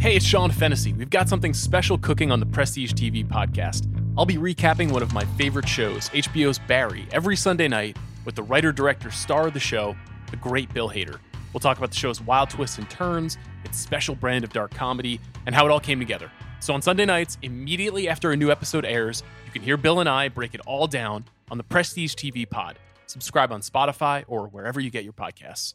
Hey, it's Sean Fennessy. We've got something special cooking on the Prestige TV podcast. I'll be recapping one of my favorite shows, HBO's Barry, every Sunday night with the writer director star of the show, the great Bill Hader. We'll talk about the show's wild twists and turns, its special brand of dark comedy, and how it all came together. So on Sunday nights, immediately after a new episode airs, you can hear Bill and I break it all down on the Prestige TV pod. Subscribe on Spotify or wherever you get your podcasts.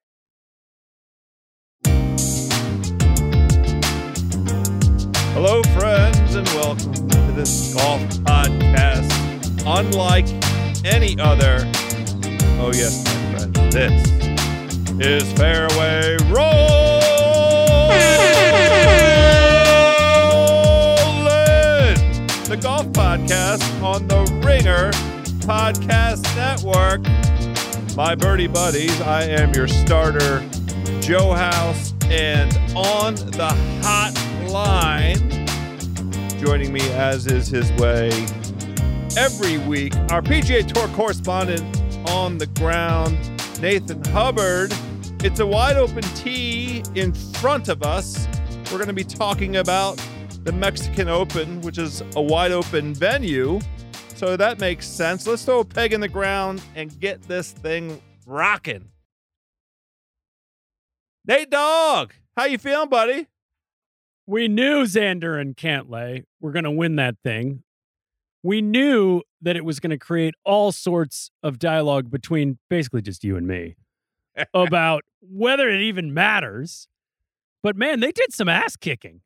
Hello, friends, and welcome to this golf podcast. Unlike any other, oh, yes, my friends, this is Fairway Rolling, the golf podcast on the Ringer Podcast Network. My birdie buddies, I am your starter, Joe House, and on the hot line, joining me as is his way every week, our PGA Tour correspondent on the ground, Nathan Hubbard. It's a wide open tee in front of us. We're going to be talking about the Mexican Open, which is a wide open venue. So that makes sense. Let's throw a peg in the ground and get this thing rocking. Nate Dog, how you feeling, buddy? We knew Xander and Cantlay were going to win that thing. We knew that it was going to create all sorts of dialogue between basically just you and me about whether it even matters. But man, they did some ass kicking.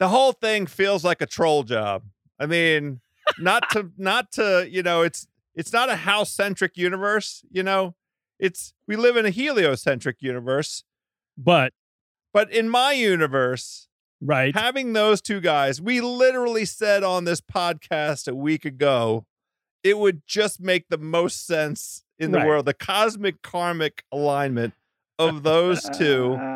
the whole thing feels like a troll job. I mean, not to not to, you know, it's it's not a house centric universe, you know. It's we live in a heliocentric universe, But but in my universe, right, having those two guys, we literally said on this podcast a week ago, it would just make the most sense in the Right. world. The cosmic karmic alignment of those two.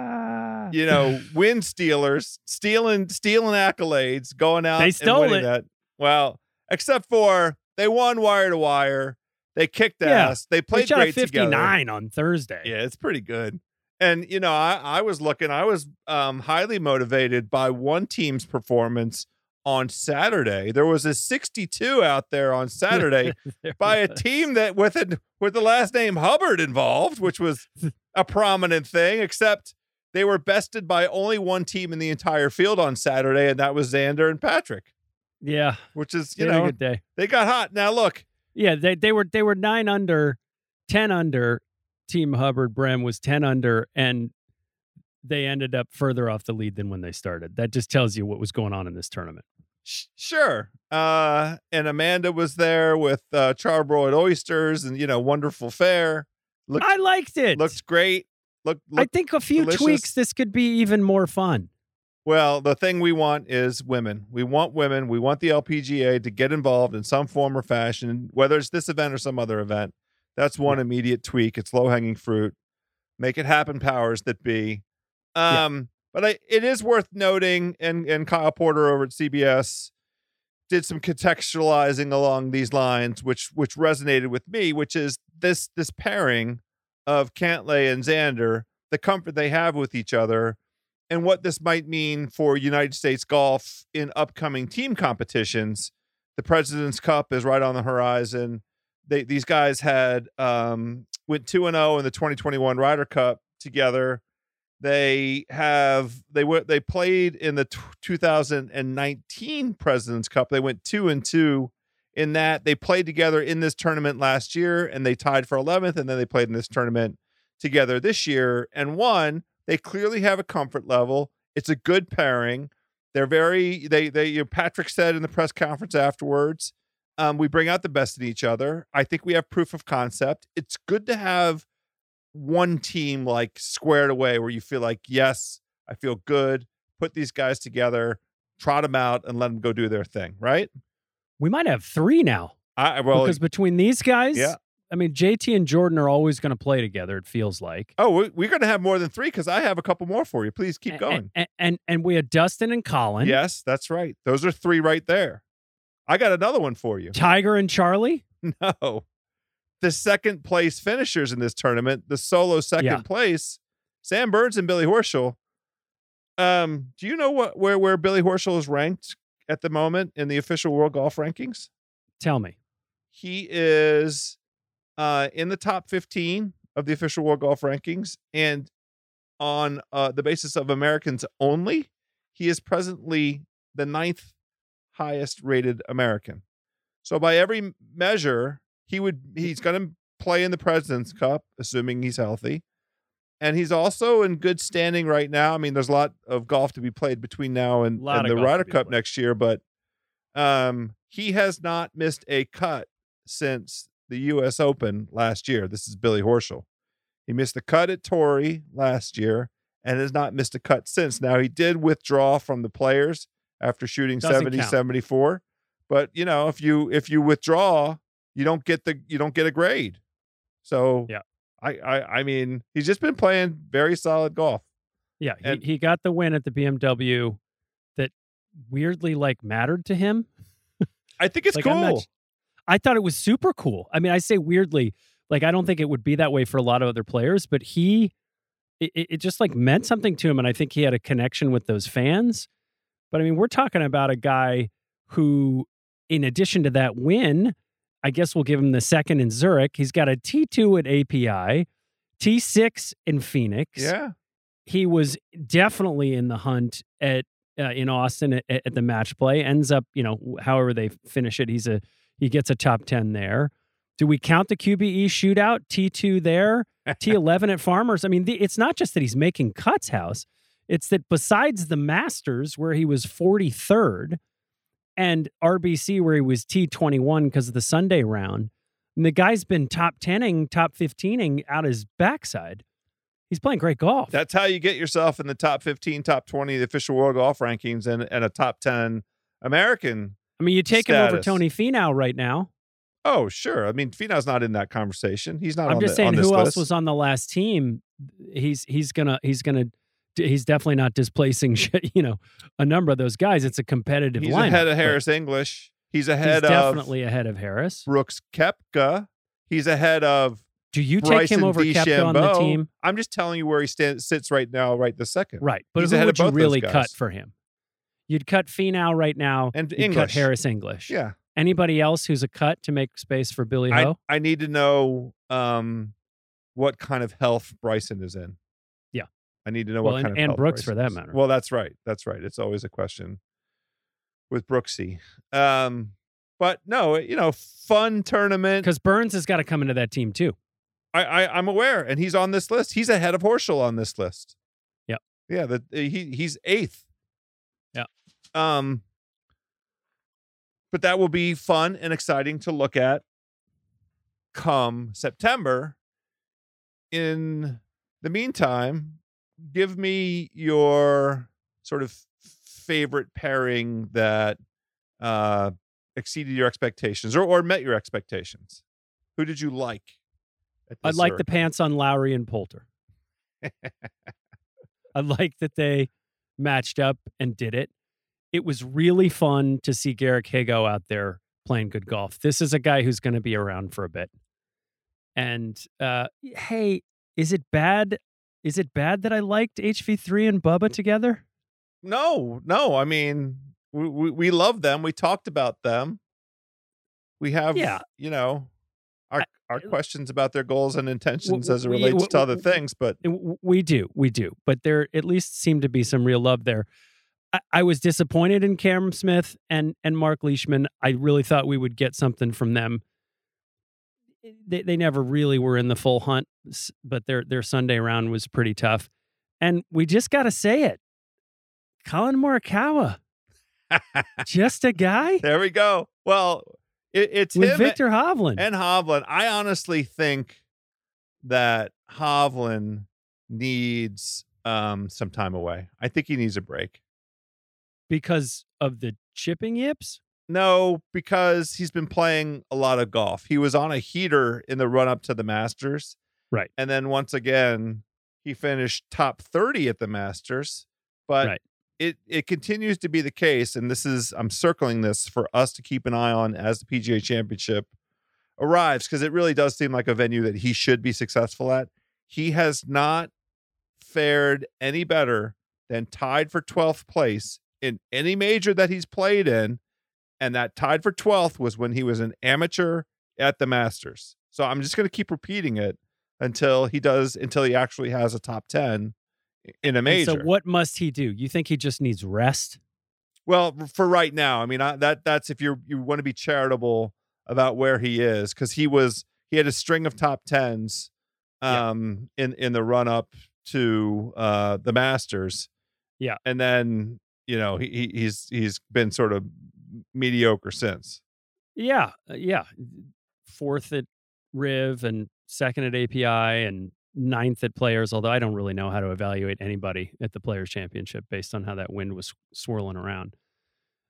You know, win stealers, stealing stealing accolades, going out They and stole winning it. that. Well, except for they won wire to wire. They kicked Yeah. ass. They they played shot a great together. 59 on Thursday. Yeah, it's pretty good. And you know, I, I was looking, I was um, highly motivated by one team's performance on Saturday. There was a 62 out there on Saturday by a team that with a, with the last name Hubbard involved, which was a prominent thing, except they were bested by only one team in the entire field on Saturday, and that was Xander and Patrick, Yeah, which is, you know, good day. they got hot. Now look, Yeah, they they were they were nine under, ten under. Team Hubbard Brem was ten under, and they ended up further off the lead than when they started. That just tells you what was going on in this tournament. sure. Uh, and Amanda was there with uh, charbroiled oysters and, you know, wonderful fare. Looked, I liked it. Looks great. look, I think a few delicious. tweaks, this could be even more fun. Well, the thing we want is women. We want women. We want the LPGA to get involved in some form or fashion, whether it's this event or some other event. That's one immediate tweak. It's low hanging fruit. Make it happen, powers that be. Yeah. Um, but I, it is worth noting, and and Kyle Porter over at CBS did some contextualizing along these lines, which which resonated with me, which is this this pairing of Cantlay and Xander, the comfort they have with each other, and what this might mean for United States golf in upcoming team competitions. The President's Cup is right on the horizon. They these guys had um, went two and zero in the 2021 Ryder Cup together. They have they went they played in the t- 2019 President's Cup. They went two and two in that. They played together in this tournament last year and they tied for 11th, and then they played in this tournament together this year and won. They clearly have a comfort level. It's a good pairing. They're very they they you know, Patrick said in the press conference afterwards, um, we bring out the best in each other. I think we have proof of concept. It's good to have one team like squared away where you feel like, yes, I feel good. Put these guys together, trot them out, and let them go do their thing. Right? We might have three now I well, because between these guys, Yeah. I mean, JT and Jordan are always going to play together. It feels like. oh, we- we're gonna have more than three because I have a couple more for you. Please keep A- going. And, and and we had Dustin and Collin, Yes, that's right. Those are three right there. I got another one for you. Tiger and Charlie. No. The second place finishers in this tournament, the solo second Yeah. place, Sam Burns and Billy Horschel. Um, do you know what where where Billy Horschel is ranked at the moment in the official world golf rankings? Tell me. He is uh in the top 15 of the official world golf rankings and on uh the basis of Americans only, he is presently the ninth highest rated American. So by every measure, he would he's going to play in the President's Cup, assuming he's healthy. And he's also in good standing right now. I mean, there's a lot of golf to be played between now and, and the Ryder Cup played. next year, but um, he has not missed a cut since the U.S. Open last year. This is Billy Horschel. He missed a cut at Torrey last year and has not missed a cut since. Now, he did withdraw from the players after shooting Doesn't 70 count. 74 but you know if you if you withdraw you don't get the you don't get a grade so Yeah. I, I i mean he's just been playing very solid golf Yeah, And- he, he got the win at the BMW that weirdly like mattered to him. i think it's Like, I'm not cool I thought it was super cool. I mean, I say weirdly, like I don't think it would be that way for a lot of other players, but he, it it just like meant something to him, and I think he had a connection with those fans. But I mean, we're talking about a guy who, in addition to that win, I guess we'll give him the second in Zurich. He's got a T two at API, T six in Phoenix yeah he was definitely in the hunt at uh, in Austin at, at the match play. Ends up, you know, however they finish it, he's a he gets a top ten there. Do we count the QBE shootout T two there, T eleven at Farmers? I mean, the, it's not just that he's making cuts, house. It's that besides the Masters where he was forty third, and RBC where he was T twenty one because of the Sunday round, and the guy's been top 10ing, top 15ing out his backside. He's playing great golf. that's how you get yourself in the top 15 top 20 the official world golf rankings and, and a top 10 american I mean, you take him over. Tony Finau right now. oh sure i mean Finau's not in that conversation he's not I'm on just the, saying, who this else was on the last team? He's he's gonna he's gonna he's definitely not displacing you know a number of those guys. It's a competitive he's lineup. ahead of harris english he's He's ahead of definitely ahead of Harris. brooks Koepka he's ahead of Do you take him over Koepka on the team? I'm just telling you where he stands sits right now, right this second. Right, but He's who ahead of would you really cut for him? You'd cut Finau right now. And English. Harris English. Yeah. Anybody else who's a cut to make space for Billy I, I need to know um what kind of health Bryson is in. I need to know Well, what and- kind of and Brooks for that matter. Well, that's right. That's right. It's always a question with Brooksy. Um but no, you know, fun tournament. Because Burns has got to come into that team too. I, I I'm aware, and he's on this list. He's ahead of Horschel on this list. Yeah, Yeah, the he he's eighth. Yeah. Um. But that will be fun and exciting to look at come September in the meantime, give me your sort of favorite pairing that uh, exceeded your expectations or, or met your expectations. Who did you like? I like the pants on Lowry and Poulter. I like that they matched up and did it. It was really fun to see Garrick Higgo out there playing good golf. This is a guy who's going to be around for a bit. And uh, hey, is it bad? Is it bad that I liked HV3 and Bubba together? No, no. I mean, we, we we love them. We talked about them. We have, Yeah. you know, our I- our uh, questions about their goals and intentions w- as it relates w- to other things. But We do, we do, but there at least seemed to be some real love there. I, I was disappointed in Cam Smith and and Mark Leishman. I really thought we would get something from them. They they never really were in the full hunt, but their their Sunday round was pretty tough. And we just got to say it, Collin Morikawa, just a guy there we go. Well, it, it's with him Viktor Hovland. and Hovland. I honestly think that Hovland needs um some time away. I think he needs a break. because of the chipping yips. No, because he's been playing a lot of golf. He was on a heater in the run up to the Masters. Right. And then once again, he finished top 30 at the Masters. But Right. it it continues to be the case and this is I'm circling this for us to keep an eye on as the PGA Championship arrives because it really does seem like a venue that he should be successful at. He has not fared any better than tied for 12th place in any major that he's played in and that tied for 12th was when he was an amateur at the Masters. So I'm just going to keep repeating it until he does until he actually has a top 10 in a And major. so what must he do? You think he just needs rest? Well, for right now, I mean I, that that's if you you want to be charitable about where he is cuz he was he had a string of top 10s Yeah. um in in the run up to uh the Masters. Yeah. And then, you know, he he- he's he's been sort of mediocre since. Yeah, uh, yeah. Fourth at Riv and second at API and ninth at Players. Although I don't really know how to evaluate anybody at the Players Championship based on how that wind was swirling around.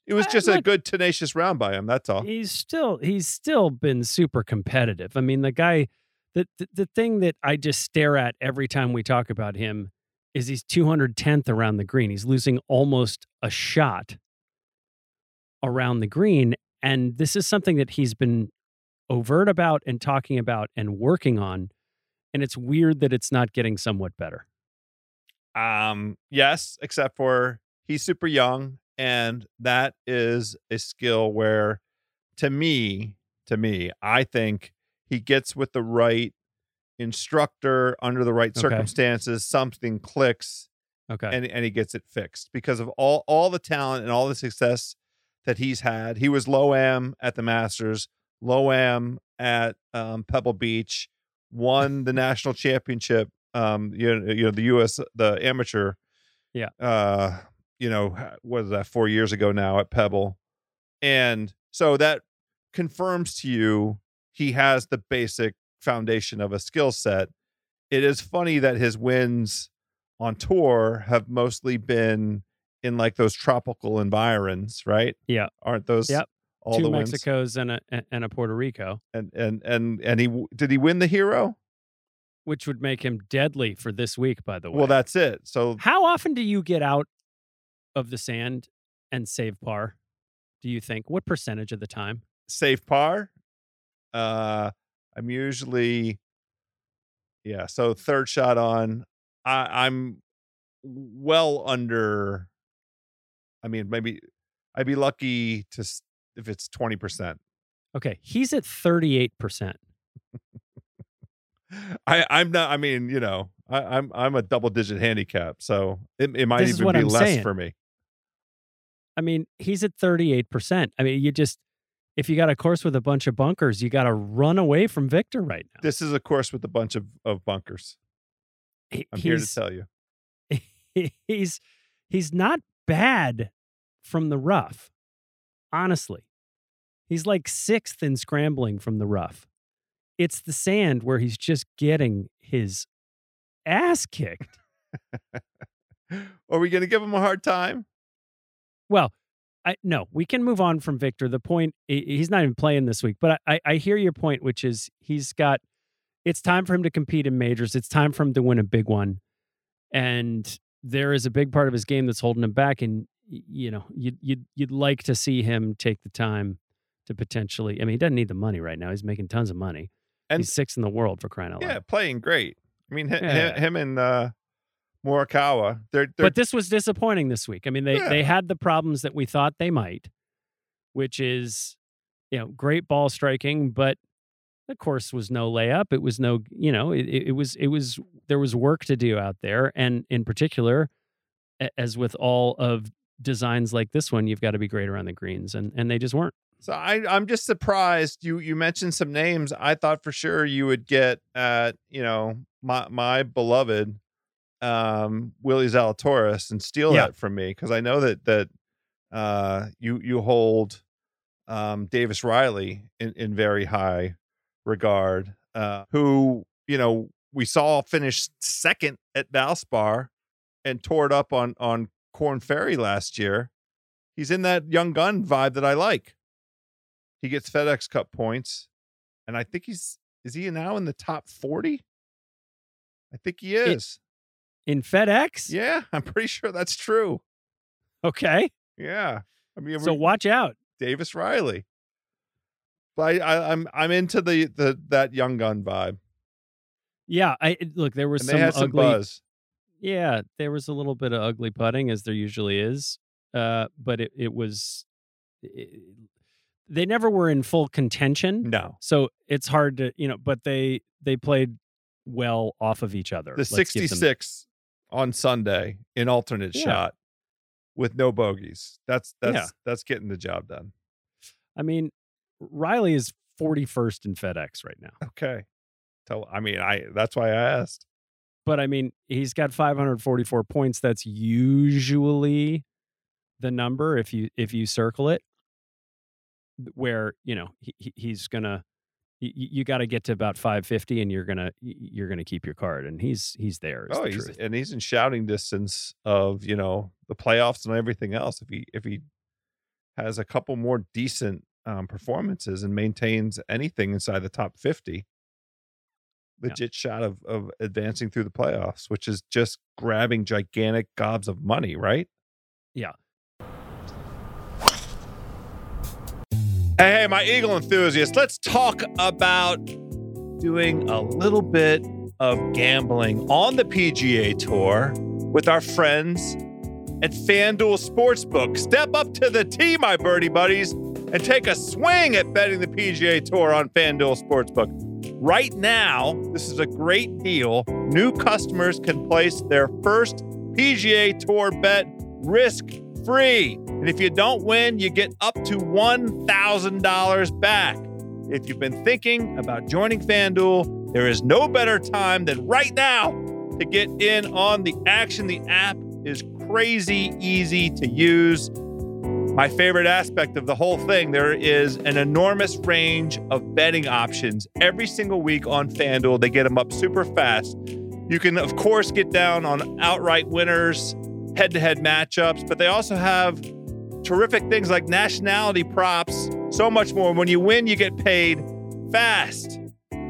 It was just a look- good tenacious round by him, that's all. He's still he's still been super competitive. I mean, the guy. The, the the thing that I just stare at every time we talk about him is he's 210th around the green. He's losing almost a shot around the green. And this is something that he's been overt about and talking about and working on. And it's weird that it's not getting somewhat better. Um, yes, except for he's super young, and that is a skill where, to me, to me, I think he gets with the right instructor under the right Okay. circumstances, something clicks, Okay. and and he gets it fixed because of all all the talent and all the success that he's had. He was low am at the Masters, low am at um, Pebble Beach, won the national championship. Um, you know, you know the U.S. the amateur. Yeah. Uh, you know what is that? Four years ago now at Pebble, and so that confirms to you he has the basic foundation of a skill set. It is funny that his wins on tour have mostly been in like those tropical environs, right? Yeah. Aren't those Yep. all Two the wins? Mexicos and a and a Puerto Rico, And and and and he did he win the hero? which would make him deadly for this week, by the way. Well, that's it. So How often do you get out of the sand and save par? Do you think? What percentage of the time? Save par. Uh I'm usually yeah, so third shot on. I I'm well under I mean, maybe I'd be lucky to if it's 20%. Okay, he's at 38%. I I'm not I mean, you know, I, I'm I'm a double digit handicap, so it, it might This even be I'm less saying. for me. I mean, he's at 38%. I mean, you just if you got a course with a bunch of bunkers, you got to run away from Viktor right now. This is a course with a bunch of, of bunkers. I'm here to tell you. he's he's not bad from the rough. Honestly. He's like 6th in scrambling from the rough. It's the sand where he's just getting his ass kicked. Are we going to give him a hard time? Well, I no, we can move on from Viktor. The point he's not even playing this week, but I, I hear your point, which is he's got. It's time for him to compete in majors. It's time for him to win a big one, and there is a big part of his game that's holding him back. And you know, you'd you'd you'd like to see him take the time to potentially. I mean, he doesn't need the money right now. He's making tons of money. And- he's sixth in the world for crying out loud. Yeah, playing great. I mean, hi- Yeah. him and uh, Morikawa, they're, they're but this was disappointing this week. I mean, they Yeah. they had the problems that we thought they might, which is, you know, great ball striking, but the course was no layup. It was no, you know, it, it was it was there was work to do out there, and in particular, as with all of designs like this one, you've got to be great around the greens, and and they just weren't. So I, I'm just surprised. You you mentioned some names. I thought for sure you would get at you know my my beloved um Willie Zalatoris and steal Yeah. that from me because I know that that uh you you hold um Davis Riley in, in very high regard. Uh, who you know we saw finish second at Valspar and tore it up on on Korn Ferry last year. He's in that young gun vibe that I like. He gets FedEx Cup points, and I think he's is he now in the top forty? I think he is. In FedEx, yeah, I'm pretty sure that's true. okay. Yeah, I mean, So watch out. Davis Riley. But I, I, I'm I'm into the the that young gun vibe, Yeah, I look. There was and some had some ugly. buzz. Yeah, there was a little bit of ugly putting as there usually is. Uh, but it, it was it, they never were in full contention. No, So it's hard to, you know, but they they played well off of each other. the Let's give them- 66 on Sunday in alternate Yeah. shot with no bogeys. That's that's Yeah. that's getting the job done. I mean, Riley is 41st in FedEx right now. Okay. Tell I mean I that's why I asked. But I mean, he's got 544 points. That's usually the number if you if you circle it where, you know, he, he- he's going to you, you got to get to about 550 and you're going to you're going to keep your card and he's he's there Oh, the he's truth. and he's in shouting distance of, you know, the playoffs and everything else. If he if he has a couple more decent um, performances and maintains anything inside the top 50, legit shot of of advancing through the playoffs, which is just grabbing gigantic gobs of money, right? Yeah. Hey, hey, my Eagle enthusiasts, let's talk about doing a little bit of gambling on the PGA Tour with our friends at FanDuel Sportsbook. Step up to the tee, my birdie buddies, and take a swing at betting the PGA Tour on FanDuel Sportsbook. Right now, this is a great deal. New customers can place their first PGA Tour bet risk free. And if you don't win, you get up to $1,000 back. If you've been thinking about joining FanDuel, there is no better time than right now to get in on the action. The app is crazy easy to use. My favorite aspect of the whole thing, there is an enormous range of betting options every single week on FanDuel. They get them up super fast. You can, of course, get down on outright winners, head to head matchups, but they also have terrific things like nationality props, so much more. When you win, you get paid fast.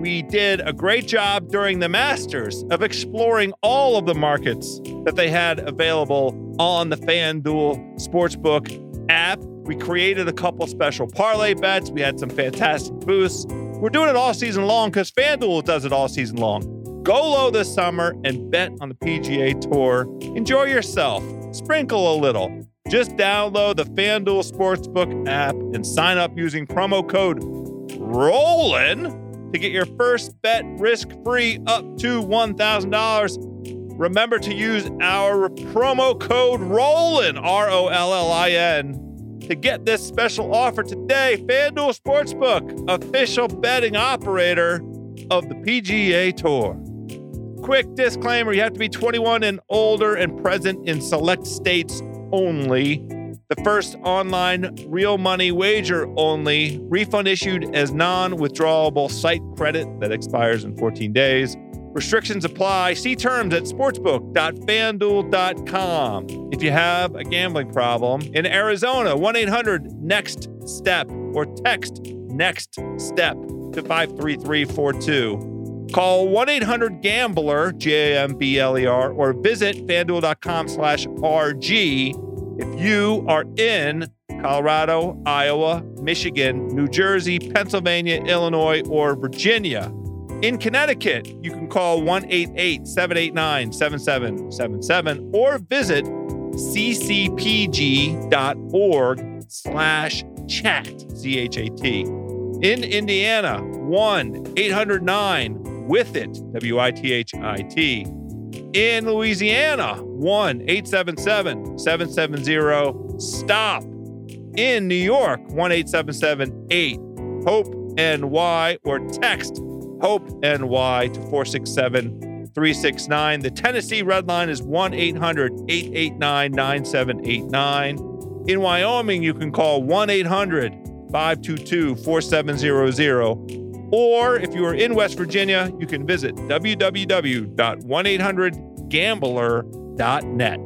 We did a great job during the Masters of exploring all of the markets that they had available on the FanDuel Sportsbook app. We created a couple special parlay bets. We had some fantastic boosts. We're doing it all season long because FanDuel does it all season long. Go low this summer and bet on the PGA Tour. Enjoy yourself. Sprinkle a little. Just download the FanDuel Sportsbook app and sign up using promo code ROLLIN to get your first bet risk free up to $1,000. Remember to use our promo code ROLLIN, R O L L I N, to get this special offer today. FanDuel Sportsbook, official betting operator of the PGA Tour. Quick disclaimer you have to be 21 and older and present in select states only. The first online real money wager only. Refund issued as non withdrawable site credit that expires in 14 days. Restrictions apply. See terms at sportsbook.fanduel.com. If you have a gambling problem in Arizona, 1 800 NEXT STEP or text NEXT STEP to 53342. Call 1 800 Gambler, G A M B L E R, or visit fanduel.com slash RG if you are in Colorado, Iowa, Michigan, New Jersey, Pennsylvania, Illinois, or Virginia. In Connecticut, you can call 188 789 7777 or visit ccpg.org slash chat, C H A T. In Indiana, 1 809 with it, W I T H I T. In Louisiana, 1 877 770 STOP. In New York, 1 877 8 HOPE NY or text HOPE NY to 467 369. The Tennessee Red Line is 1 800 889 9789. In Wyoming, you can call 1 800 522 4700. Or if you are in West Virginia, you can visit www.1800gambler.net.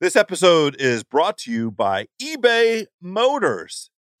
This episode is brought to you by eBay Motors.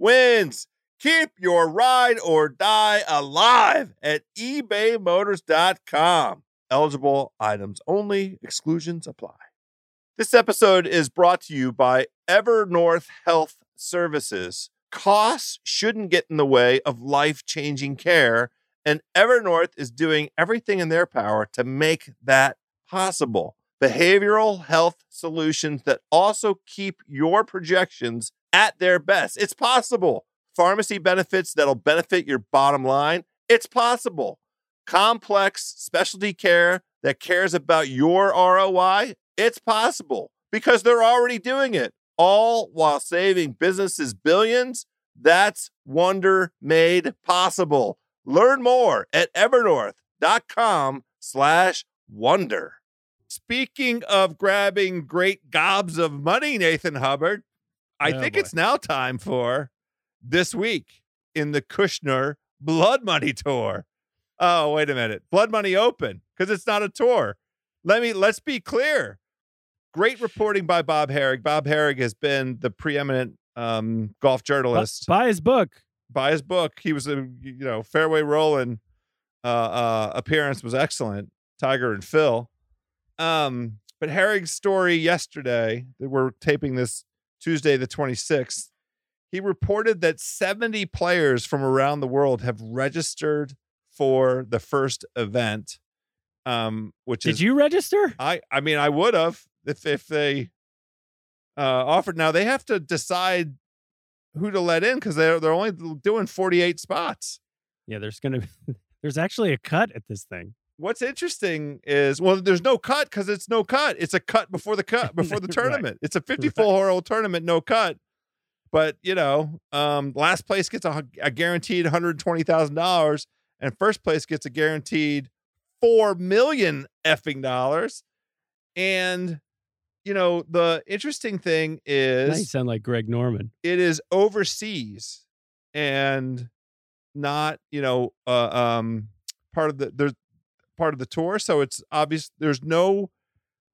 wins. Keep your ride or die alive at ebaymotors.com. Eligible items only, exclusions apply. This episode is brought to you by Evernorth Health Services. Costs shouldn't get in the way of life changing care, and Evernorth is doing everything in their power to make that possible. Behavioral health solutions that also keep your projections at their best. It's possible. Pharmacy benefits that'll benefit your bottom line. It's possible. Complex specialty care that cares about your ROI. It's possible because they're already doing it, all while saving businesses billions. That's wonder made possible. Learn more at evernorth.com slash wonder. Speaking of grabbing great gobs of money, Nathan Hubbard, I Oh, think boy. it's now time for this week in the Kushner Blood Money Tour. Oh, wait a minute. Blood Money Open, because it's not a tour. Let me let's be clear. Great reporting by Bob Harig. Bob Harig has been the preeminent um, golf journalist buy his book. Buy his book. He was a you know fairway rolling uh, uh, appearance was excellent. Tiger and Phil. Um, but Harig's story yesterday, that we're taping this Tuesday the 26th. He reported that 70 players from around the world have registered for the first event. Um, which Did is you register? I I mean I would have if if they uh offered now they have to decide who to let in because they're they're only doing 48 spots. Yeah, there's gonna be there's actually a cut at this thing. What's interesting is well, there's no cut because it's no cut. It's a cut before the cut before the Right. tournament. It's a 54 hole tournament, no cut. But you know, um, last place gets a, a guaranteed 120 thousand dollars, and first place gets a guaranteed four million effing dollars. And you know, the interesting thing Now you is sound like Greg Norman. it is overseas and not you know uh, um part of the there's part of the tour so it's obvious there's no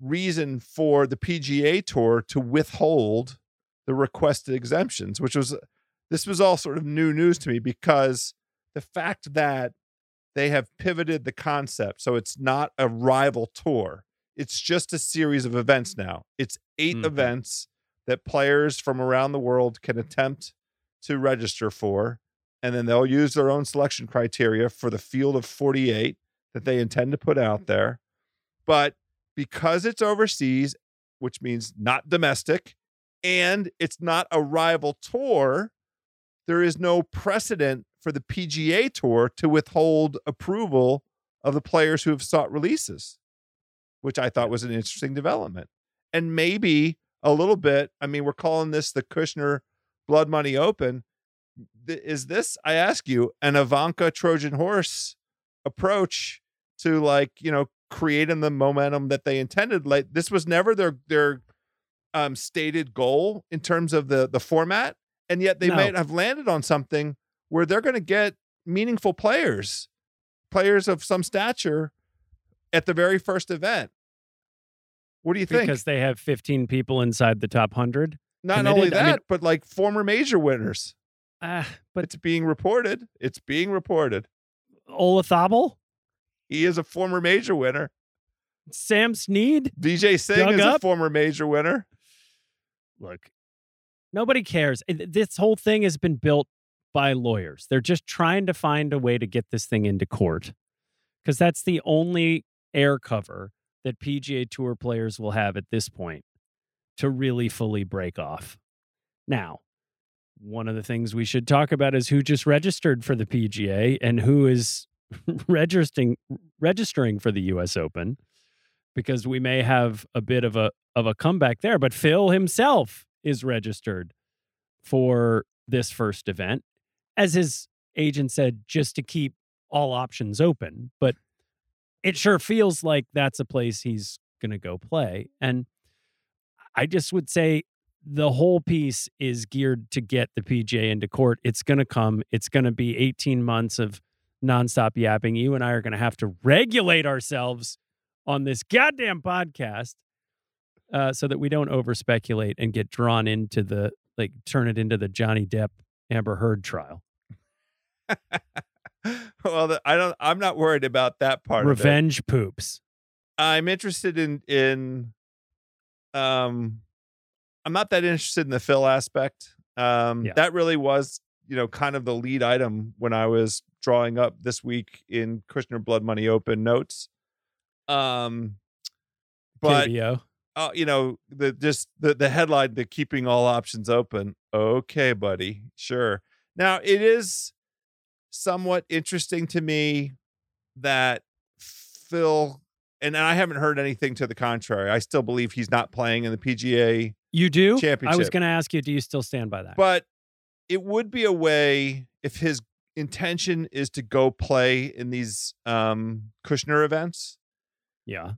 reason for the PGA tour to withhold the requested exemptions which was this was all sort of new news to me because the fact that they have pivoted the concept so it's not a rival tour. It's just a series of events now. It's 8 Mhm. events that players from around the world can attempt to register for. And then they'll use their own selection criteria for the field of 48 that they intend to put out there. But because it's overseas, which means not domestic, and it's not a rival tour, there is no precedent for the PGA Tour to withhold approval of the players who have sought releases, which I thought was an interesting development. And maybe a little bit, I mean, we're calling this the Kushner Blood Money Open. Is this, I ask you, an Ivanka Trojan horse approach to like, you know, creating the momentum that they intended? Like this was never their their um stated goal in terms of the the format and yet they No. might have landed on something where they're going to get meaningful players, players of some stature at the very first event. What do you think? because they have 15 people inside the top 100. Not only that, I mean- but like former major winners. Ah, but It's being reported. It's being reported. Olazabal, He is a former major winner. Sam Snead. Vijay Singh is a former major winner. Look, nobody cares. This whole thing has been built by lawyers. They're just trying to find a way to get this thing into court because that's the only air cover that PGA Tour players will have at this point to really fully break off. Now, one of the things we should talk about is who just registered for the PGA and who is registering registering for the US Open because we may have a bit of a of a comeback there but Phil himself is registered for this first event as his agent said just to keep all options open but it sure feels like that's a place he's going to go play and I just would say the whole piece is geared to get the PJ into court. It's going to come. It's going to be 18 months of nonstop yapping. You and I are going to have to regulate ourselves on this goddamn podcast uh, so that we don't over speculate and get drawn into the like turn it into the Johnny Depp Amber Heard trial. well, the, I don't. I'm not worried about that part. of it. Revenge poops. I'm interested in in um I'm not that interested in the Phil aspect. Um Yeah. that really was, you know, kind of the lead item when I was drawing up this week in Kushner Blood Money Open notes. Um but KBO. uh, you know, the just the the headline the keeping all options open. Okay, buddy. Sure. Now, it is somewhat interesting to me that Phil and I haven't heard anything to the contrary. I still believe he's not playing in the PGA, You do? I was going to ask you, do you still stand by that? but it would be a way if his intention is to go play in these um Kushner events, yeah.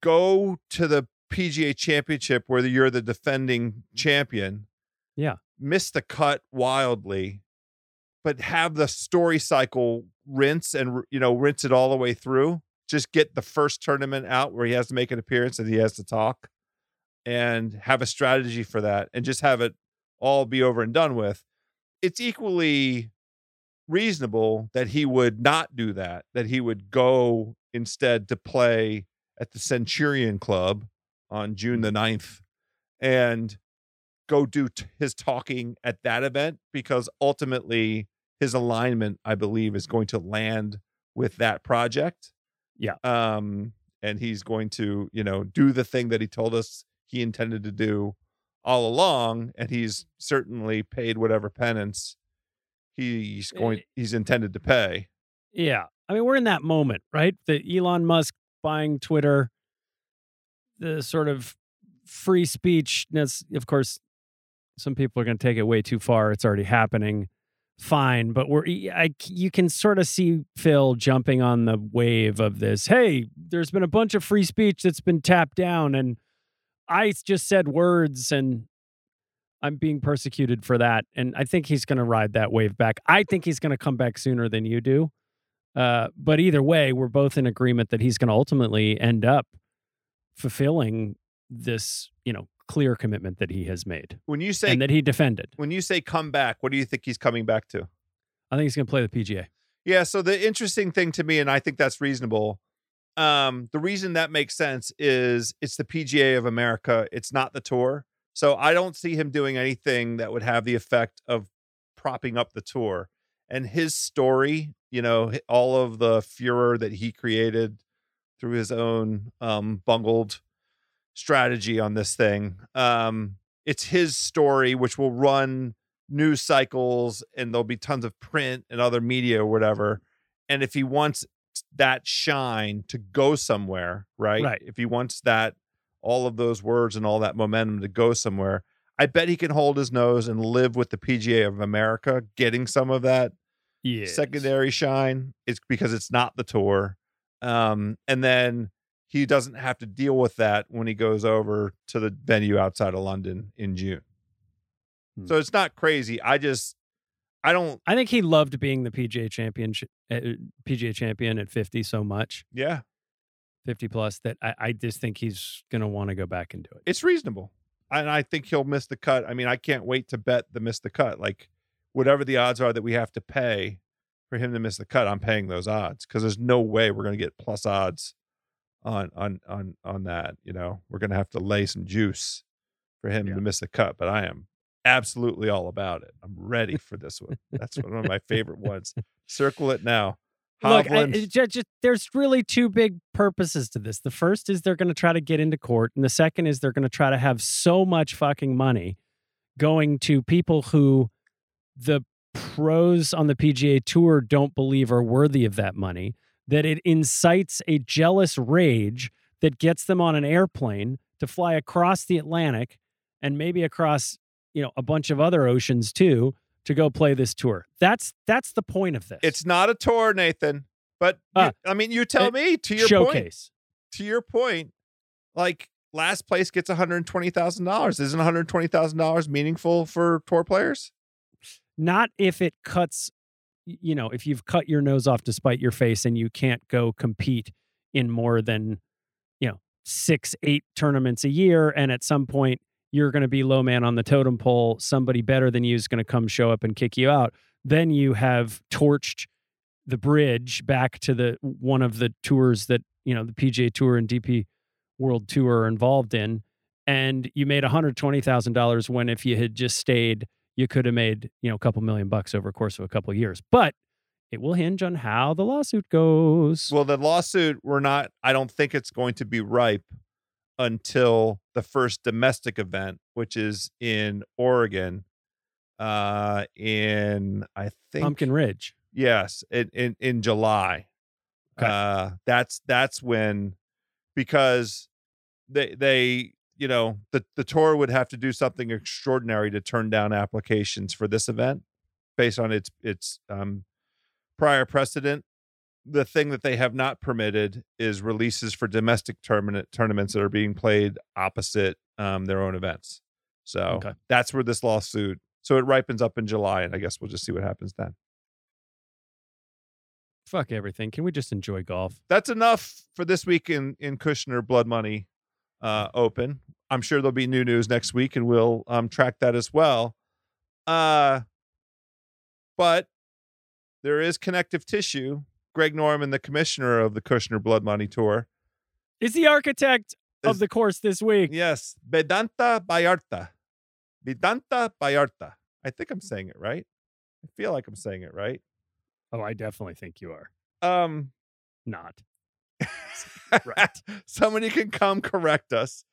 go to the PGA championship where you're the defending champion. Yeah. Miss the cut wildly, but have the story cycle rinse and you know, rinse it all the way through. Just get the first tournament out where he has to make an appearance and he has to talk and have a strategy for that and just have it all be over and done with. It's equally reasonable that he would not do that, that he would go instead to play at the Centurion Club on June the 9th and go do t- his talking at that event because ultimately his alignment, I believe, is going to land with that project. Yeah. Um, and he's going to, you know, do the thing that he told us he intended to do all along. And he's certainly paid whatever penance he's eh, going he's intended to pay. Yeah. I mean, we're in that moment, right? The Elon Musk buying Twitter, the sort of free speech. That's, of course, some people are going to take it way too far. It's already happening. Fine. But we're, I, you can sort of see Phil jumping on the wave of this. Hey, there's been a bunch of free speech that's been tapped down, and I just said words and I'm being persecuted for that. And I think he's going to ride that wave back. I think he's going to come back sooner than you do. Uh, but either way, we're both in agreement that he's going to ultimately end up fulfilling this, you know, clear commitment that he has made When you say and that he defended. when you say come back, what do you think he's coming back to? I think he's going to play the PGA. Yeah. So the interesting thing to me, and I think that's reasonable. Um, the reason that makes sense is it's the PGA of America. It's not the tour. So I don't see him doing anything that would have the effect of propping up the tour. And his story, you know, all of the furor that he created through his own um bungled strategy on this thing. Um, it's his story, which will run news cycles and there'll be tons of print and other media or whatever. And if he wants that shine to go somewhere, right? Right. If he wants that, all of those words and all that momentum to go somewhere, I bet he can hold his nose and live with the PGA of America getting some of that Yeah. secondary shine. It's because it's not the tour. Um, and then he doesn't have to deal with that when he goes over to the venue outside of London in June. Hmm. So it's not crazy. I just, I don't, I think he loved being the PGA champion, uh, PGA champion at 50 so much, yeah, 50 plus, that I, I just think he's going to want to go back and do it. it's reasonable. And I think he'll miss the cut. I mean, I can't wait to bet the miss the cut. Like whatever the odds are that we have to pay for him to miss the cut, I'm paying those odds because there's no way we're going to get plus odds on on on on that. You know, we're going to have to lay some juice for him Yeah. to miss the cut. But I am absolutely all about it. I'm ready for this one. That's one of my favorite ones. Circle it now. Look, I, Hovland- it ju- just, there's really two big purposes to this. The first is they're going to try to get into court, and the second is they're going to try to have so much fucking money going to people who the pros on the PGA Tour don't believe are worthy of that money that it incites a jealous rage that gets them on an airplane to fly across the Atlantic and maybe across, you know, a bunch of other oceans too to go play this tour. That's that's the point of this. it's not a tour, Nathan. But you- Ah, I mean, you tell it- me to your point. showcase. to your point, like last place gets one hundred twenty thousand dollars. Isn't one hundred twenty thousand dollars meaningful for tour players? not if it cuts you know if you've cut your nose off to spite your face and you can't go compete in more than you know six eight tournaments a year and at some point you're going to be low man on the totem pole somebody better than you is going to come show up and kick you out. Then you have torched the bridge back to the one of the tours that you know the PGA Tour and DP World Tour are involved in. And you made $120,000 when if you had just stayed you could have made you know a couple million bucks over a course of a couple of years. But it will hinge on how the lawsuit goes. Well, the lawsuit, we're not. I don't think it's going to be ripe until the first domestic event, which is in Oregon. Uh, in I think pumpkin ridge Yes, in in, in July. Okay. Uh that's that's when because they they you know the the tour would have to do something extraordinary to turn down applications for this event based on its its um prior precedent. The thing that they have not permitted is releases for domestic tournament tournaments that are being played opposite um their own events. So Okay. that's where this lawsuit so it ripens up in July and I guess we'll just see what happens then. fuck everything can we just enjoy golf that's enough for this week in in Kushner Blood Money uh open. I'm sure there'll be new news next week and we'll um track that as well. Uh but there is connective tissue. Greg Norman, the commissioner of the Kushner Blood Money Tour. is the architect of the course this week Yes, Vidanta Vallarta. Vidanta Vallarta. I think I'm saying it right. I feel like I'm saying it right. oh i definitely think you are Um not right. Somebody can come correct us.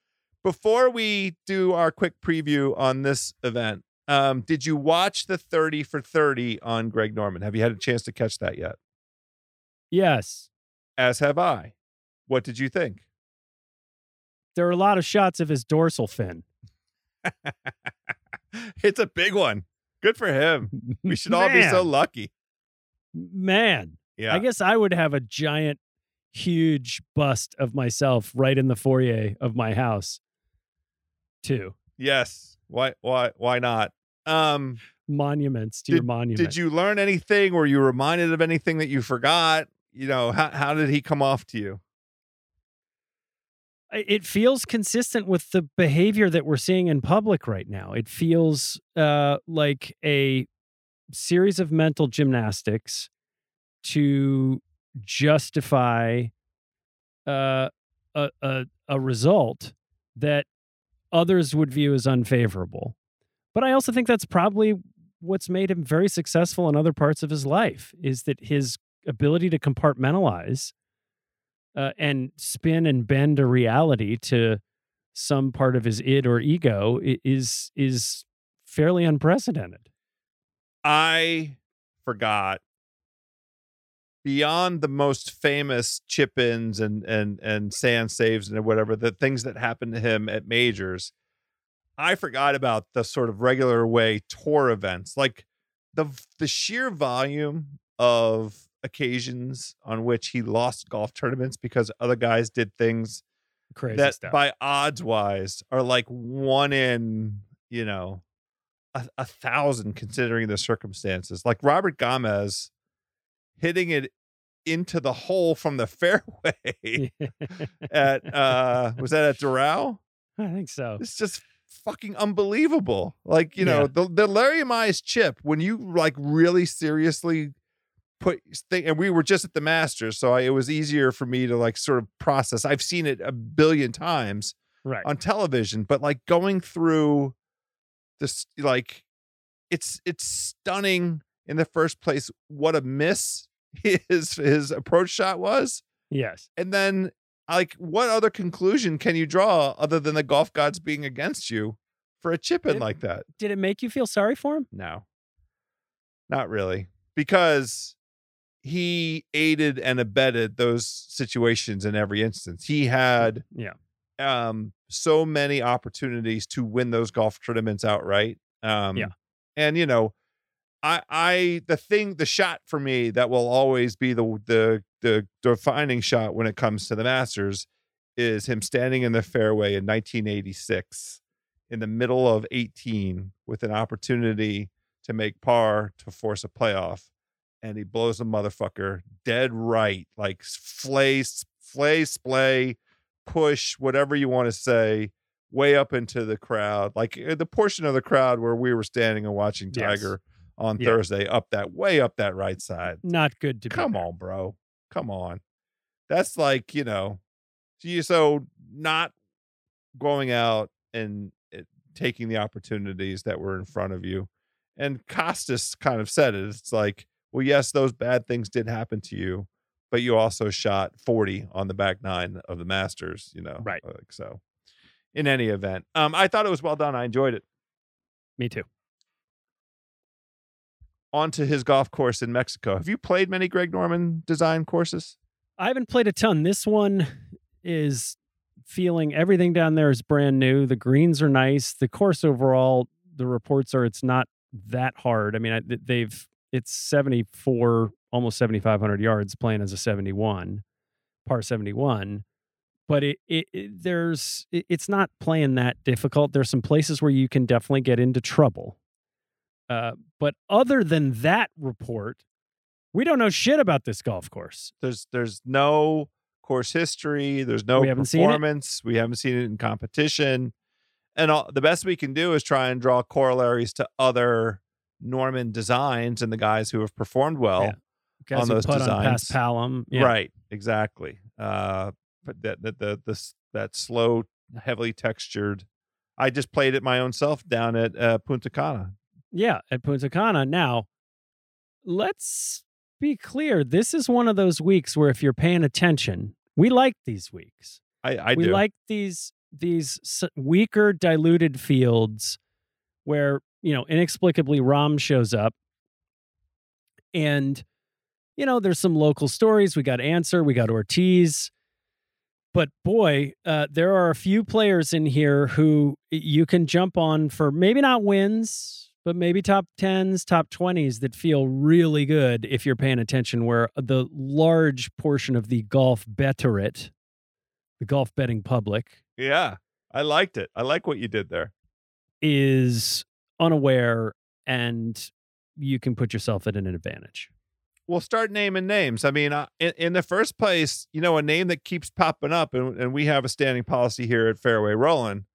Before we do our quick preview on this event, um, did you watch the 30 for 30 on Greg Norman? Have you had a chance to catch that yet? Yes As have I. What did you think? there are a lot of shots of his dorsal fin it's a big one. Good for him. We should all be so lucky. man Yeah. I guess I would have a giant, huge bust of myself right in the foyer of my house, too. yes. Why why why not? Um Monuments to your monument. did you learn anything? Were you reminded of anything that you forgot? You know, how how did he come off to you? It feels consistent with the behavior that we're seeing in public right now. It feels uh, like a series of mental gymnastics to justify uh, a, a a result that others would view as unfavorable. But I also think that's probably what's made him very successful in other parts of his life is that his ability to compartmentalize uh, and spin and bend a reality to some part of his id or ego is is fairly unprecedented. I forgot beyond the most famous chip ins and and and sand saves and whatever the things that happened to him at majors i forgot about the sort of regular way tour events like the the sheer volume of occasions on which he lost golf tournaments because other guys did things Crazy that stuff. by odds wise are like one in you know a, a thousand considering the circumstances like robert gamez hitting it into the hole from the fairway at uh was that at Doral? I think so. It's just fucking unbelievable. Like, you know, Yeah. the the Larry Mize chip, when you like really seriously put think and we were just at the Masters, so I, it was easier for me to like sort of process. I've seen it a billion times Right. on television, but like going through this like it's it's stunning in the first place what a miss his his approach shot was. yes. And then like what other conclusion can you draw other than the golf gods being against you for a chip in like that? Did it make you feel sorry for him? No. Not really. Because he aided and abetted those situations in every instance. He had Yeah. um so many opportunities to win those golf tournaments outright. Um Yeah. and you know, I I the thing the shot for me that will always be the the the defining shot when it comes to the Masters is him standing in the fairway in 1986 in the middle of 18 with an opportunity to make par to force a playoff and he blows a motherfucker dead right like flay flay splay push whatever you want to say way up into the crowd like uh, the portion of the crowd where we were standing and watching Yes. tiger on Yeah. thursday up that way up that right side. Not good to come on bro. Come on. That's like you know so not going out and uh, taking the opportunities that were in front of you. And costas kind of said it it's like well yes those bad things did happen to you but you also shot 40 on the back nine of the masters you know Right. like so in any event um i thought it was well done i enjoyed it Me too. on to his golf course in mexico have you played many greg norman design courses I haven't played a ton. This one is feeling everything down there is brand new. The greens are nice. The course overall, the reports are it's not that hard. I mean, I, they've it's 74, almost 7,500 yards playing as a 71, par 71. But it, it, it there's it, it's not playing that difficult. There's some places where you can definitely get into trouble. Uh, but other than that report, we don't know shit about this golf course. there's there's no course history there's no We haven't seen it. performance we haven't seen it in competition and all, the best we can do is try and draw corollaries to other norman designs and the guys who have performed well Yeah. Guys on those put on past designs. Palom. Yeah. right exactly uh but that that the this that slow heavily textured i just played it my own self down at uh, punta cana Yeah, at Punta Cana. Now, let's be clear. This is one of those weeks where if you're paying attention, we like these weeks. i i we do like these these weaker diluted fields where, you know, inexplicably Rahm shows up and you know, there's some local stories. We got Ancer, we got Ortiz. But boy, uh, there are a few players in here who you can jump on for maybe not wins, but maybe top 10s, top 20s that feel really good if you're paying attention. Where the large portion of the golf betterate, the golf betting public, yeah i liked it i like what you did there is unaware and you can put yourself at an advantage. we'll start naming names. I mean, uh, in, in the first place, you know, a name that keeps popping up, and, and we have a standing policy here at Fairway Rolling.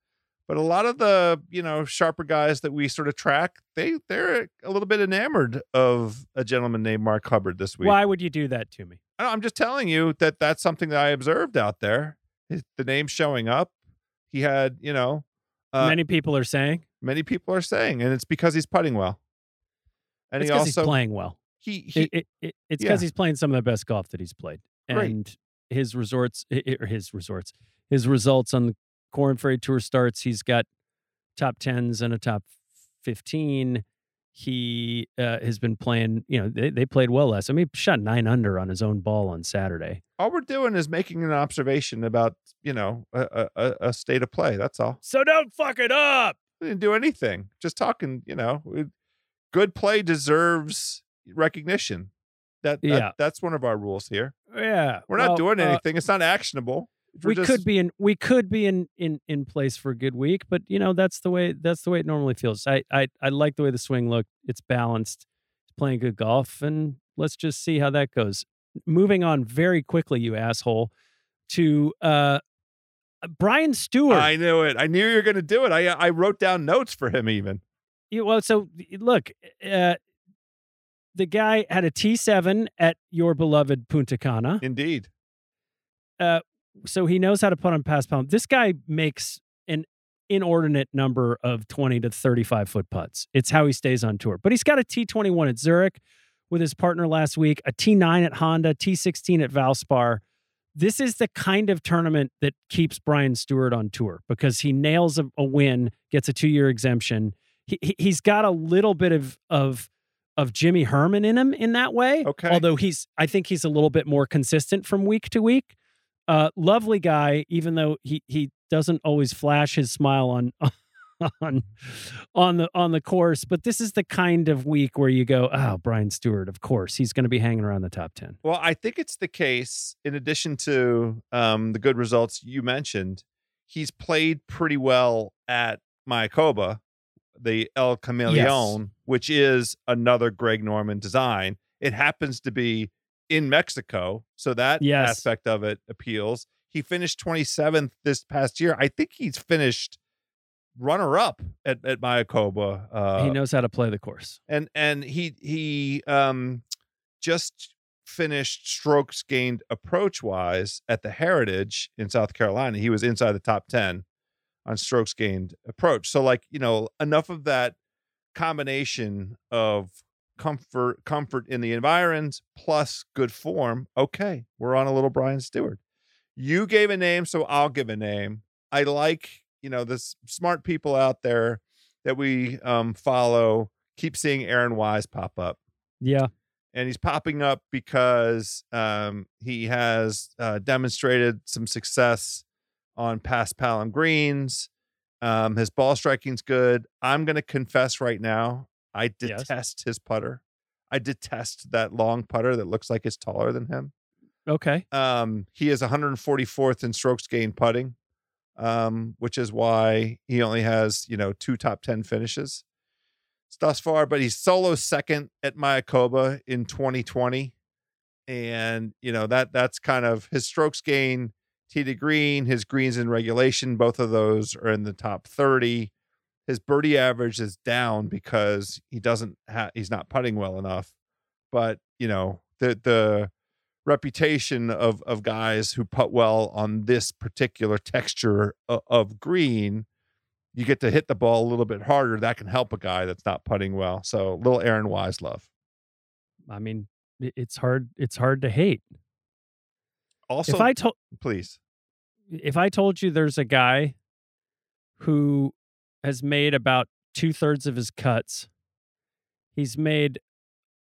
But a lot of the, you know, sharper guys that we sort of track, they they're a little bit enamored of a gentleman named Mark Hubbard this week. Why would you do that to me? I- I'm just telling you that that's something that I observed out there. The name showing up, he had, you know, uh, Many people are saying many people are saying, and it's because he's putting well. And it's he because he's also playing well. he he It, it, it, it's Yeah. because he's playing some of the best golf that he's played, Great. and his resorts or his resorts, his results on the Korn Ferry Tour starts. He's got top tens and a top fifteen. He uh, has been playing. You know, they, they played well last. I mean, he shot nine under on his own ball on Saturday. all we're doing is making an observation about you know a, a- a state of play. That's all. So don't fuck it up. We didn't do anything. Just talking. You know, good play deserves recognition. That, that Yeah. that's one of our rules here. Yeah, We're not well, doing uh, anything. it's not actionable. We're we just- could be in we could be in in in place for a good week but you know that's the way that's the way it normally feels i i, I like the way the swing looked it's balanced he's playing good golf and let's just see how that goes moving on very quickly you asshole to uh brian stewart I knew it. I knew you were going to do it. I I wrote down notes for him even. You- well so look uh the guy had a T7 at your beloved Punta Cana. Indeed. Uh, so he knows how to put on paspalum. This guy makes an inordinate number of 20 to 35 foot putts. It's how he stays on tour. But he's got a T21 at Zurich with his partner last week, a T9 at Honda, T16 at Valspar. This is the kind of tournament that keeps Brian Stewart on tour because he nails a, a win, gets a two year exemption. He, he, he's got a little bit of, of, of Jimmy Herman in him in that way. Okay. Although he's, I think he's a little bit more consistent from week to week uh, lovely guy, even though he he doesn't always flash his smile on on on the on the course. But this is the kind of week where you go, oh, Brian Stewart, of course, he's going to be hanging around the top ten. Well, I think it's the case. In addition to um, the good results you mentioned, he's played pretty well at Mayakoba, the El Camaleon, which is another Greg Norman design. It happens to be in Mexico, so that Yes. aspect of it appeals. He finished 27th this past year. I think he's finished runner up at, at Mayakoba. Uh, he knows how to play the course. and and he he um just finished strokes gained approach wise at the Heritage in South Carolina. He was inside the top 10 on strokes gained approach. So like, you know, enough of that combination of comfort comfort in the environs plus good form. Okay, we're on a little Brian Stewart. You gave a name, so I'll give a name. I like, you know, the smart people out there that we um, follow keep seeing Aaron Wise pop up. Yeah, And he's popping up because um, he has uh, demonstrated some success on paspalum greens. Um, his ball striking's good. I'm going to confess right now, I Yes. detest his putter. I detest that long putter that looks like it's taller than him. okay. Um, he is 144th in strokes gained putting, um, which is why he only has you know two top 10 finishes thus far. But he's solo second at Mayakoba in 2020, and you know that that's kind of his strokes gain tee to green, his greens in regulation. Both of those are in the top 30. His birdie average is down because he doesn't have he's not putting well enough. But you know the the reputation of of guys who putt well on this particular texture of, of green you get to hit the ball a little bit harder that can help a guy that's not putting well so little aaron wise love I mean, it's hard. It's hard to hate. also if I told please if I told you there's a guy who has made about two thirds of his cuts, he's made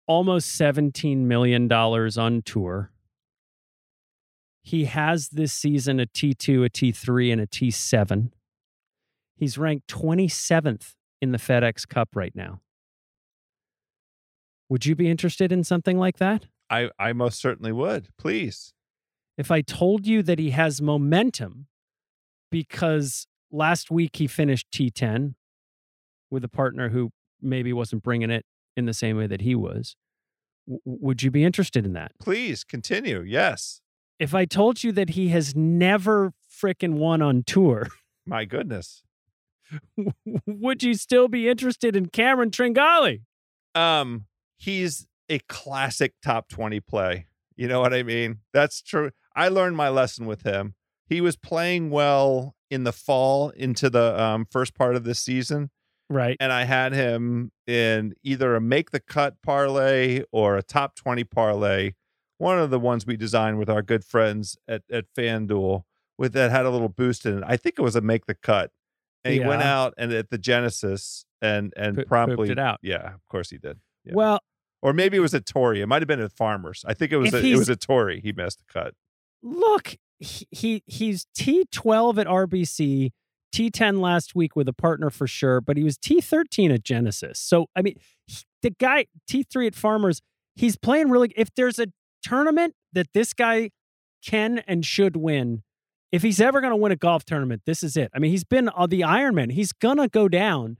almost $17 million on tour. He has this season a T2, a T3, and a T7. He's ranked 27th in the FedEx Cup right now. Would you be interested in something like that? i i most certainly would please if I told you that he has momentum because last week he finished T10 with a partner who maybe wasn't bringing it in the same way that he was, w- would you be interested in that? please continue yes If I told you that he has never frickin' won on tour, my goodness would you still be interested in Cameron Tringale? Um, he's a classic top 20 play. You know what I mean? That's true. I learned my lesson with him. He was playing well in the fall into the um, first part of the season. Right. And I had him in either a make the cut parlay or a top 20 parlay. One of the ones we designed with our good friends at, at FanDuel with that had a little boost in it. I think it was a make the cut. And he went out and at the Genesis and and promptly it out. Yeah, of course he did. Yeah. Well, Or maybe it was a Torrey. It might have been at Farmers. I think it was a, it was a Torrey. He missed the cut. look, he, he he's T12 at RBC, T10 last week with a partner for sure, but he was T13 at Genesis. So, I mean, he- the guy T3 at Farmers, he's playing really if there's a tournament that this guy can and should win, if he's ever going to win a golf tournament, this is it. I mean, he's been on the Ironman. He's going to go down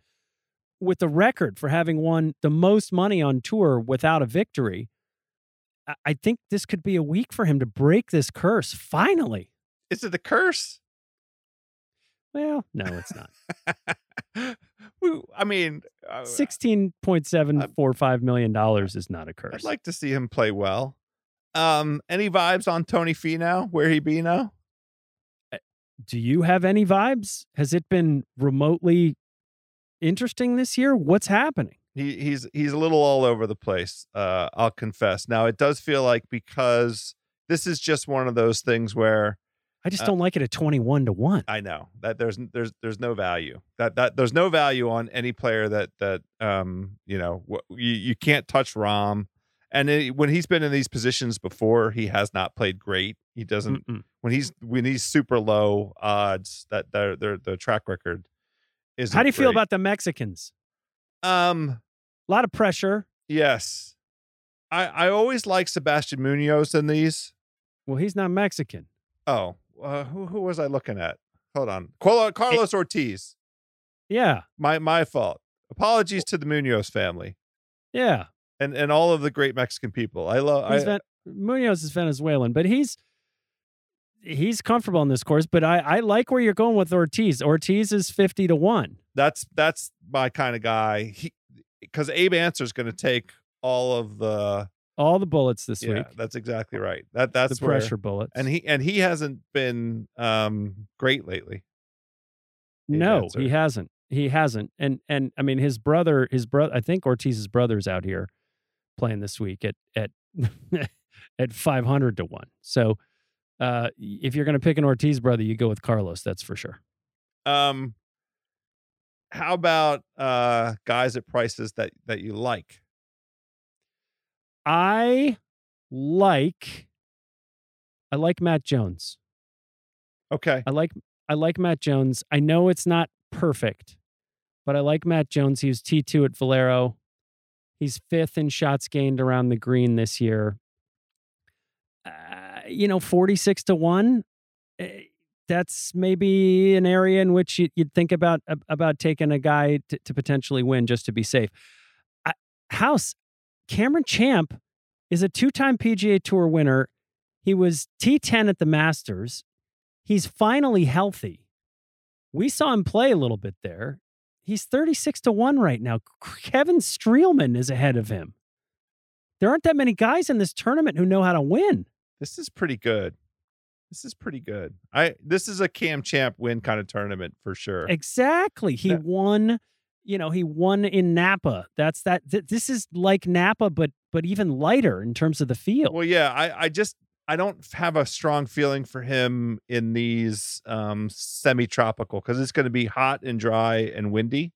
with the record for having won the most money on tour without a victory. I- I think this could be a week for him to break this curse finally. Is it a curse? Well, no, it's not. I mean, uh, Sixteen point seven four five million dollars is not a curse. I'd like to see him play well. Um, any vibes on Tony Finau? Where he be now? Do you have any vibes? Has it been remotely interesting this year? What's happening? He he's he's a little all over the place. Uh, I'll confess. Now it does feel like because this is just one of those things where I just Uh, don't like it at twenty one to one. I know that there's there's there's no value that that there's no value on any player that that um you know you you can't touch Rahm, and it, when he's been in these positions before, he has not played great. He doesn't Mm-mm. when he's when he's super low odds that their their the track record is. How do you feel about the Mexicans? um A lot of pressure. yes, I I always like Sebastian Munoz in these. Well, he's not Mexican. Oh, uh, who who was I looking at? Hold on, Carlo- Carlos Ortiz. Yeah, My my fault. Apologies to the Munoz family yeah. And and all of the great Mexican people. I love. I, Ven- Munoz is Venezuelan, but he's he's comfortable in this course. But I I like where you're going with Ortiz. Ortiz is fifty to one. that's that's my kind of guy. He because Abe Ancer is going to take all of the. All the bullets this yeah, week. that's exactly right. That that's the where- pressure bullets. and he and he hasn't been um great lately. Abe no, Ancer. he hasn't. He hasn't. And and I mean his brother, his brother. I think Ortiz's brother's out here playing this week at at at five hundred to one. So uh if you're going to pick an Ortiz brother, you go with Carlos. That's for sure. Um, how about uh guys at prices that that you like? I like I like Matt Jones. Okay, I like I like Matt Jones. I know it's not perfect, but I like Matt Jones. He was T2 at Valero. He's fifth in shots gained around the green this year. Uh, you know, 46 to 1. eh, That's maybe an area in which you- you'd think about about taking a guy to, to potentially win just to be safe. House Cameron Champ is a two-time PGA Tour winner. He was T10 at the Masters. He's finally healthy. We saw him play a little bit there. He's 36 to 1 right now. Kevin Streelman is ahead of him. There aren't that many guys in this tournament who know how to win. this is pretty good. This is pretty good. I this is a Cam Champ win kind of tournament for sure. Exactly. He That- won, you know, he won in Napa. That's that th- this is like Napa but but even lighter in terms of the field. Well, yeah, I I just I don't have a strong feeling for him in these um semi-tropical because it's going to be hot and dry and windy.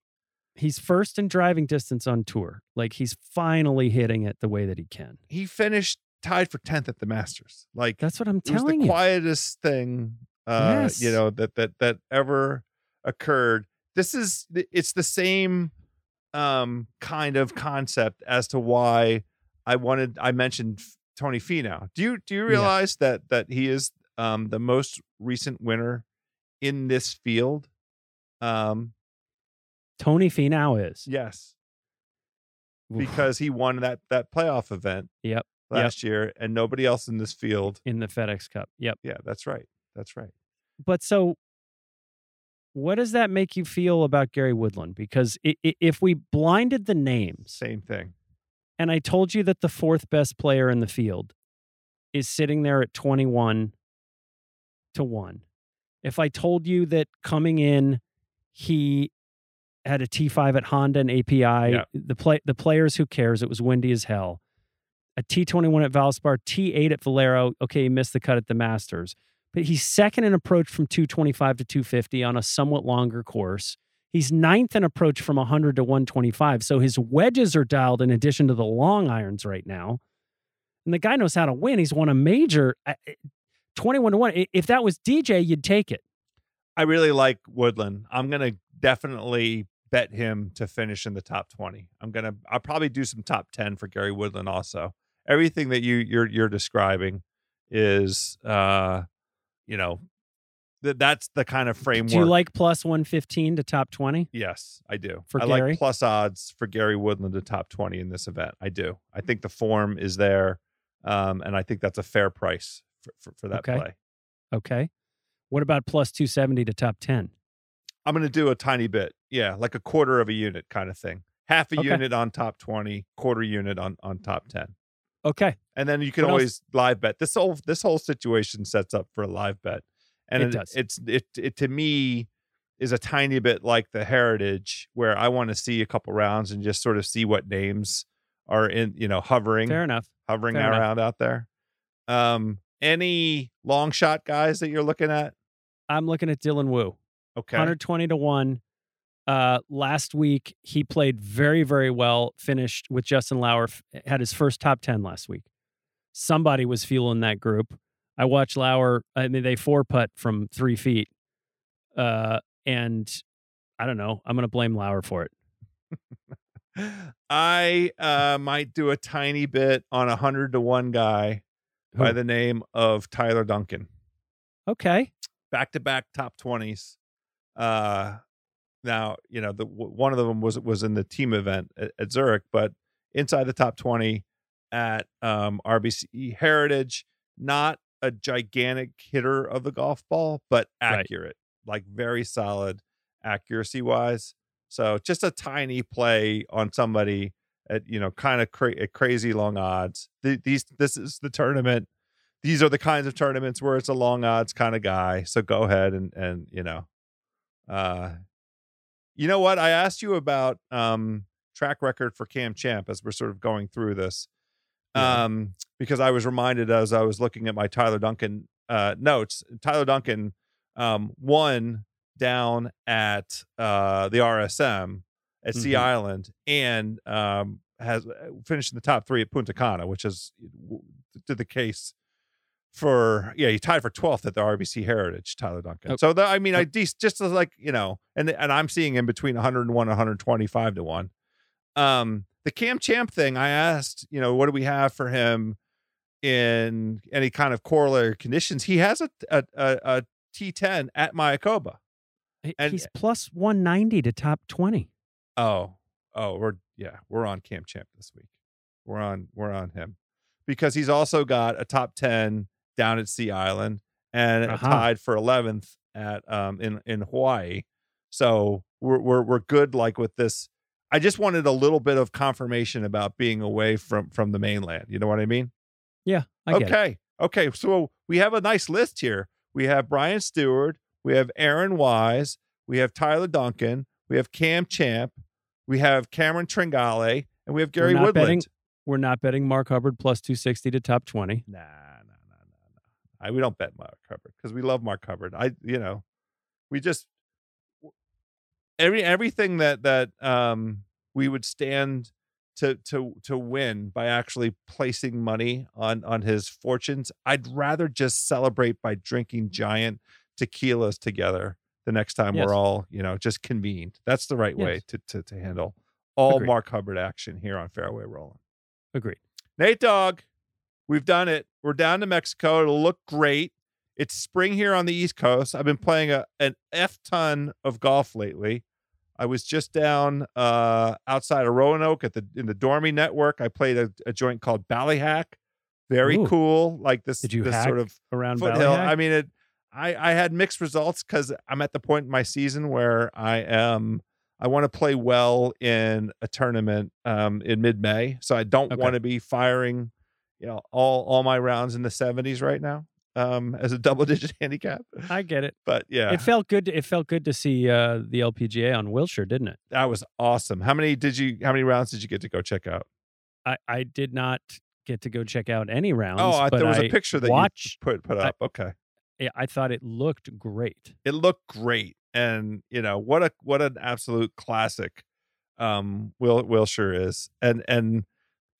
He's first in driving distance on tour. Like he's finally hitting it the way that he can. He finished tied for 10th at the Masters. Like That's what I'm it was telling the you. quietest thing uh Yes. you know that that that ever occurred this is it's the same um kind of concept as to why i wanted i mentioned tony Finau. do you do you Yeah. realize that that he is um the most recent winner in this field um Tony Finau is. yes Oof. because he won that that playoff event Yep, yep. last year and nobody else in this field in the FedEx Cup. Yep. yeah that's right that's right But so What does that make you feel about Gary Woodland? Because if we blinded the names Same thing. And I told you that the fourth best player in the field is sitting there at 21 to 1. If I told you that coming in he had a T5 at Honda and API, Yeah. the play the players who cares, it was windy as hell. A T21 at Valspar, T8 at Valero. Okay, he missed the cut at the Masters. But he's second in approach from 225 to 250 on a somewhat longer course. He's ninth in approach from 100 to 125. So his wedges are dialed in addition to the long irons right now. And the guy knows how to win. He's won a major I- I- 21 to 1. If that was DJ, you'd take it. I really like Woodland. I'm gonna definitely bet him to finish in the top 20. I'm gonna I'll probably do some top 10 for Gary Woodland also. Everything that you you're you're describing is uh you know that that's the kind of framework. Do you like plus 115 to top 20? Yes, I do. For I Gary? like plus odds for Gary Woodland to top 20 in this event. I do. I think the form is there. Um, and I think that's a fair price for, for, for that Okay. play. Okay. What about plus 270 to top 10? I'm going to do a tiny bit. Yeah, like a quarter of a unit kind of thing. Half a Okay. unit on top 20, quarter unit on on top 10. Okay. And then you can What else? always live bet. This whole this whole situation sets up for a live bet. And It does. it's it it to me is a tiny bit like the heritage where I want to see a couple rounds and just sort of see what names are in, you know, hovering Fair enough. hovering fair enough. around out there. Um any long shot guys that you're looking at? I'm looking at Dylan Wu. Okay. 120 to 1. Uh, last week, he played very, very well, finished with Justin Lower, had his first top 10 last week. Somebody was fueling that group. I watched Lower, I mean, they four putt from three feet. Uh, and I don't know. I'm going to blame Lower for it. I uh might do a tiny bit on a hundred to one guy by the name of Tyler Duncan. Okay. Back to back top twenties. Uh now, you know, the one of them was was in the team event at, at Zurich, but inside the top 20 at um RBC Heritage, not a gigantic hitter of the golf ball, but Right. accurate, like very solid accuracy wise. So just a tiny play on somebody at you know kind of cra- at crazy long odds. Th- these this is the tournament. These are the kinds of tournaments where it's a long odds kind of guy. So go ahead and and you know, uh, you know what? I asked you about um track record for Cam Champ as we're sort of going through this, Yeah. um because I was reminded as I was looking at my Tyler Duncan uh notes. Tyler Duncan um won down at uh the RSM at Sea Mhm. Island and um has uh, finished in the top three at Punta Cana, which is did the case for yeah he tied for 12th at the RBC Heritage Tyler Duncan. Oh. So the, I mean I just just like you know and and I'm seeing in between 101 and 125 to 1. Um the Cam Champ thing I asked, you know, what do we have for him in any kind of corollary conditions? He has a a a, a T10 at Mayakoba. And- He's plus 190 to top 20. Oh, oh, we're yeah, we're on Camp Champ this week. We're on we're on him because he's also got a top ten down at Sea Island and Uh-huh. tied for eleventh at um in in Hawaii. So we're we're we're good like with this. I just wanted a little bit of confirmation about being away from from the mainland. You know what I mean? Yeah, I get it. okay. Okay. So we have a nice list here. We have Brian Stewart, we have Aaron Wise, we have Tyler Duncan, we have Cam Champ, we have Cameron Tringale, and we have Gary not Woodland. betting- We're not betting Mark Hubbard plus 260 to top 20. Nah, nah, nah, nah, nah. I, we don't bet Mark Hubbard because we love Mark Hubbard. I, you know, we just every everything that that um we would stand to to to win by actually placing money on on his fortunes. I'd rather just celebrate by drinking giant tequilas together the next time Yes. we're all you know just convened. That's the right way to to to handle all Agreed. Mark Hubbard action here on Fairway Rolling. Agreed. Nate Dog, we've done it. We're down to Mexico. It'll look great. It's spring here on the East Coast. I've been playing a an F ton of golf lately. I was just down uh, outside of Roanoke at the in the Dormy Network. I played a, a joint called Ballyhack. Very Ooh. cool. Like this, Did you this sort of around foothill. Ballyhack? I mean, it. I I had mixed results because I'm at the point in my season where I am I want to play well in a tournament um in mid May, so I don't Okay. want to be firing you know all all my rounds in the 70s right now um as a double digit handicap. I get it. But yeah, It felt good. To, it felt good to see uh, the LPGA on Wilshire, didn't it? that was awesome. How many did you? How many rounds did you get to go check out? I, I did not get to go check out any rounds. Oh, I, but there was I a picture that watched. you put put I- up. okay, yeah, I thought it looked great. it looked great, and you know what a what an absolute classic. Um, Will Wilshire is, and and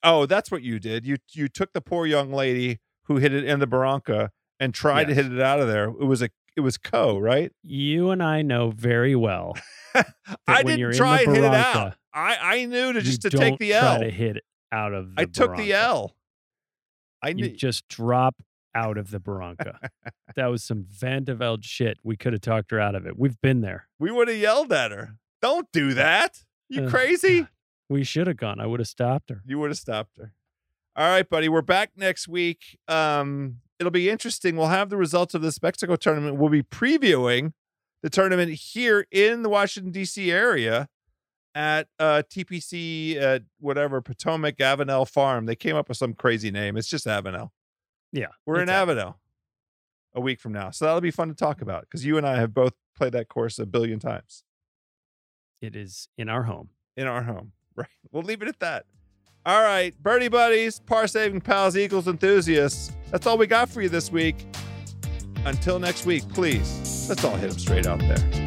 oh, that's what you did. You you took the poor young lady who hit it in the Barranca and tried to hit it out of there. It was a it was Co, right? You and I know very well. I didn't try the and hit it out. Barranca, I I knew to just to take the try L. to hit it out of. The I took the Barranca. L. I You just drop out of the Barranca. that was some Van de Velde shit. We could have talked her out of it. We've been there. We would have yelled at her. Don't do that. You crazy? We should have gone. I would have stopped her. You would have stopped her. All right, buddy. We're back next week. Um, it'll be interesting. We'll have the results of this Mexico tournament. We'll be previewing the tournament here in the Washington D.C. area at uh, TPC at whatever Potomac Avenel Farm. They came up with some crazy name. It's just Avenel. Yeah, We're in Avenel a week from now, so that'll be fun to talk about because you and I have both played that course a billion times It is in our home. in our home. Right. We'll leave it at that. All right, birdie buddies, par saving pals, Eagles enthusiasts. That's all we got for you this week. Until next week, please, let's all hit them straight out there.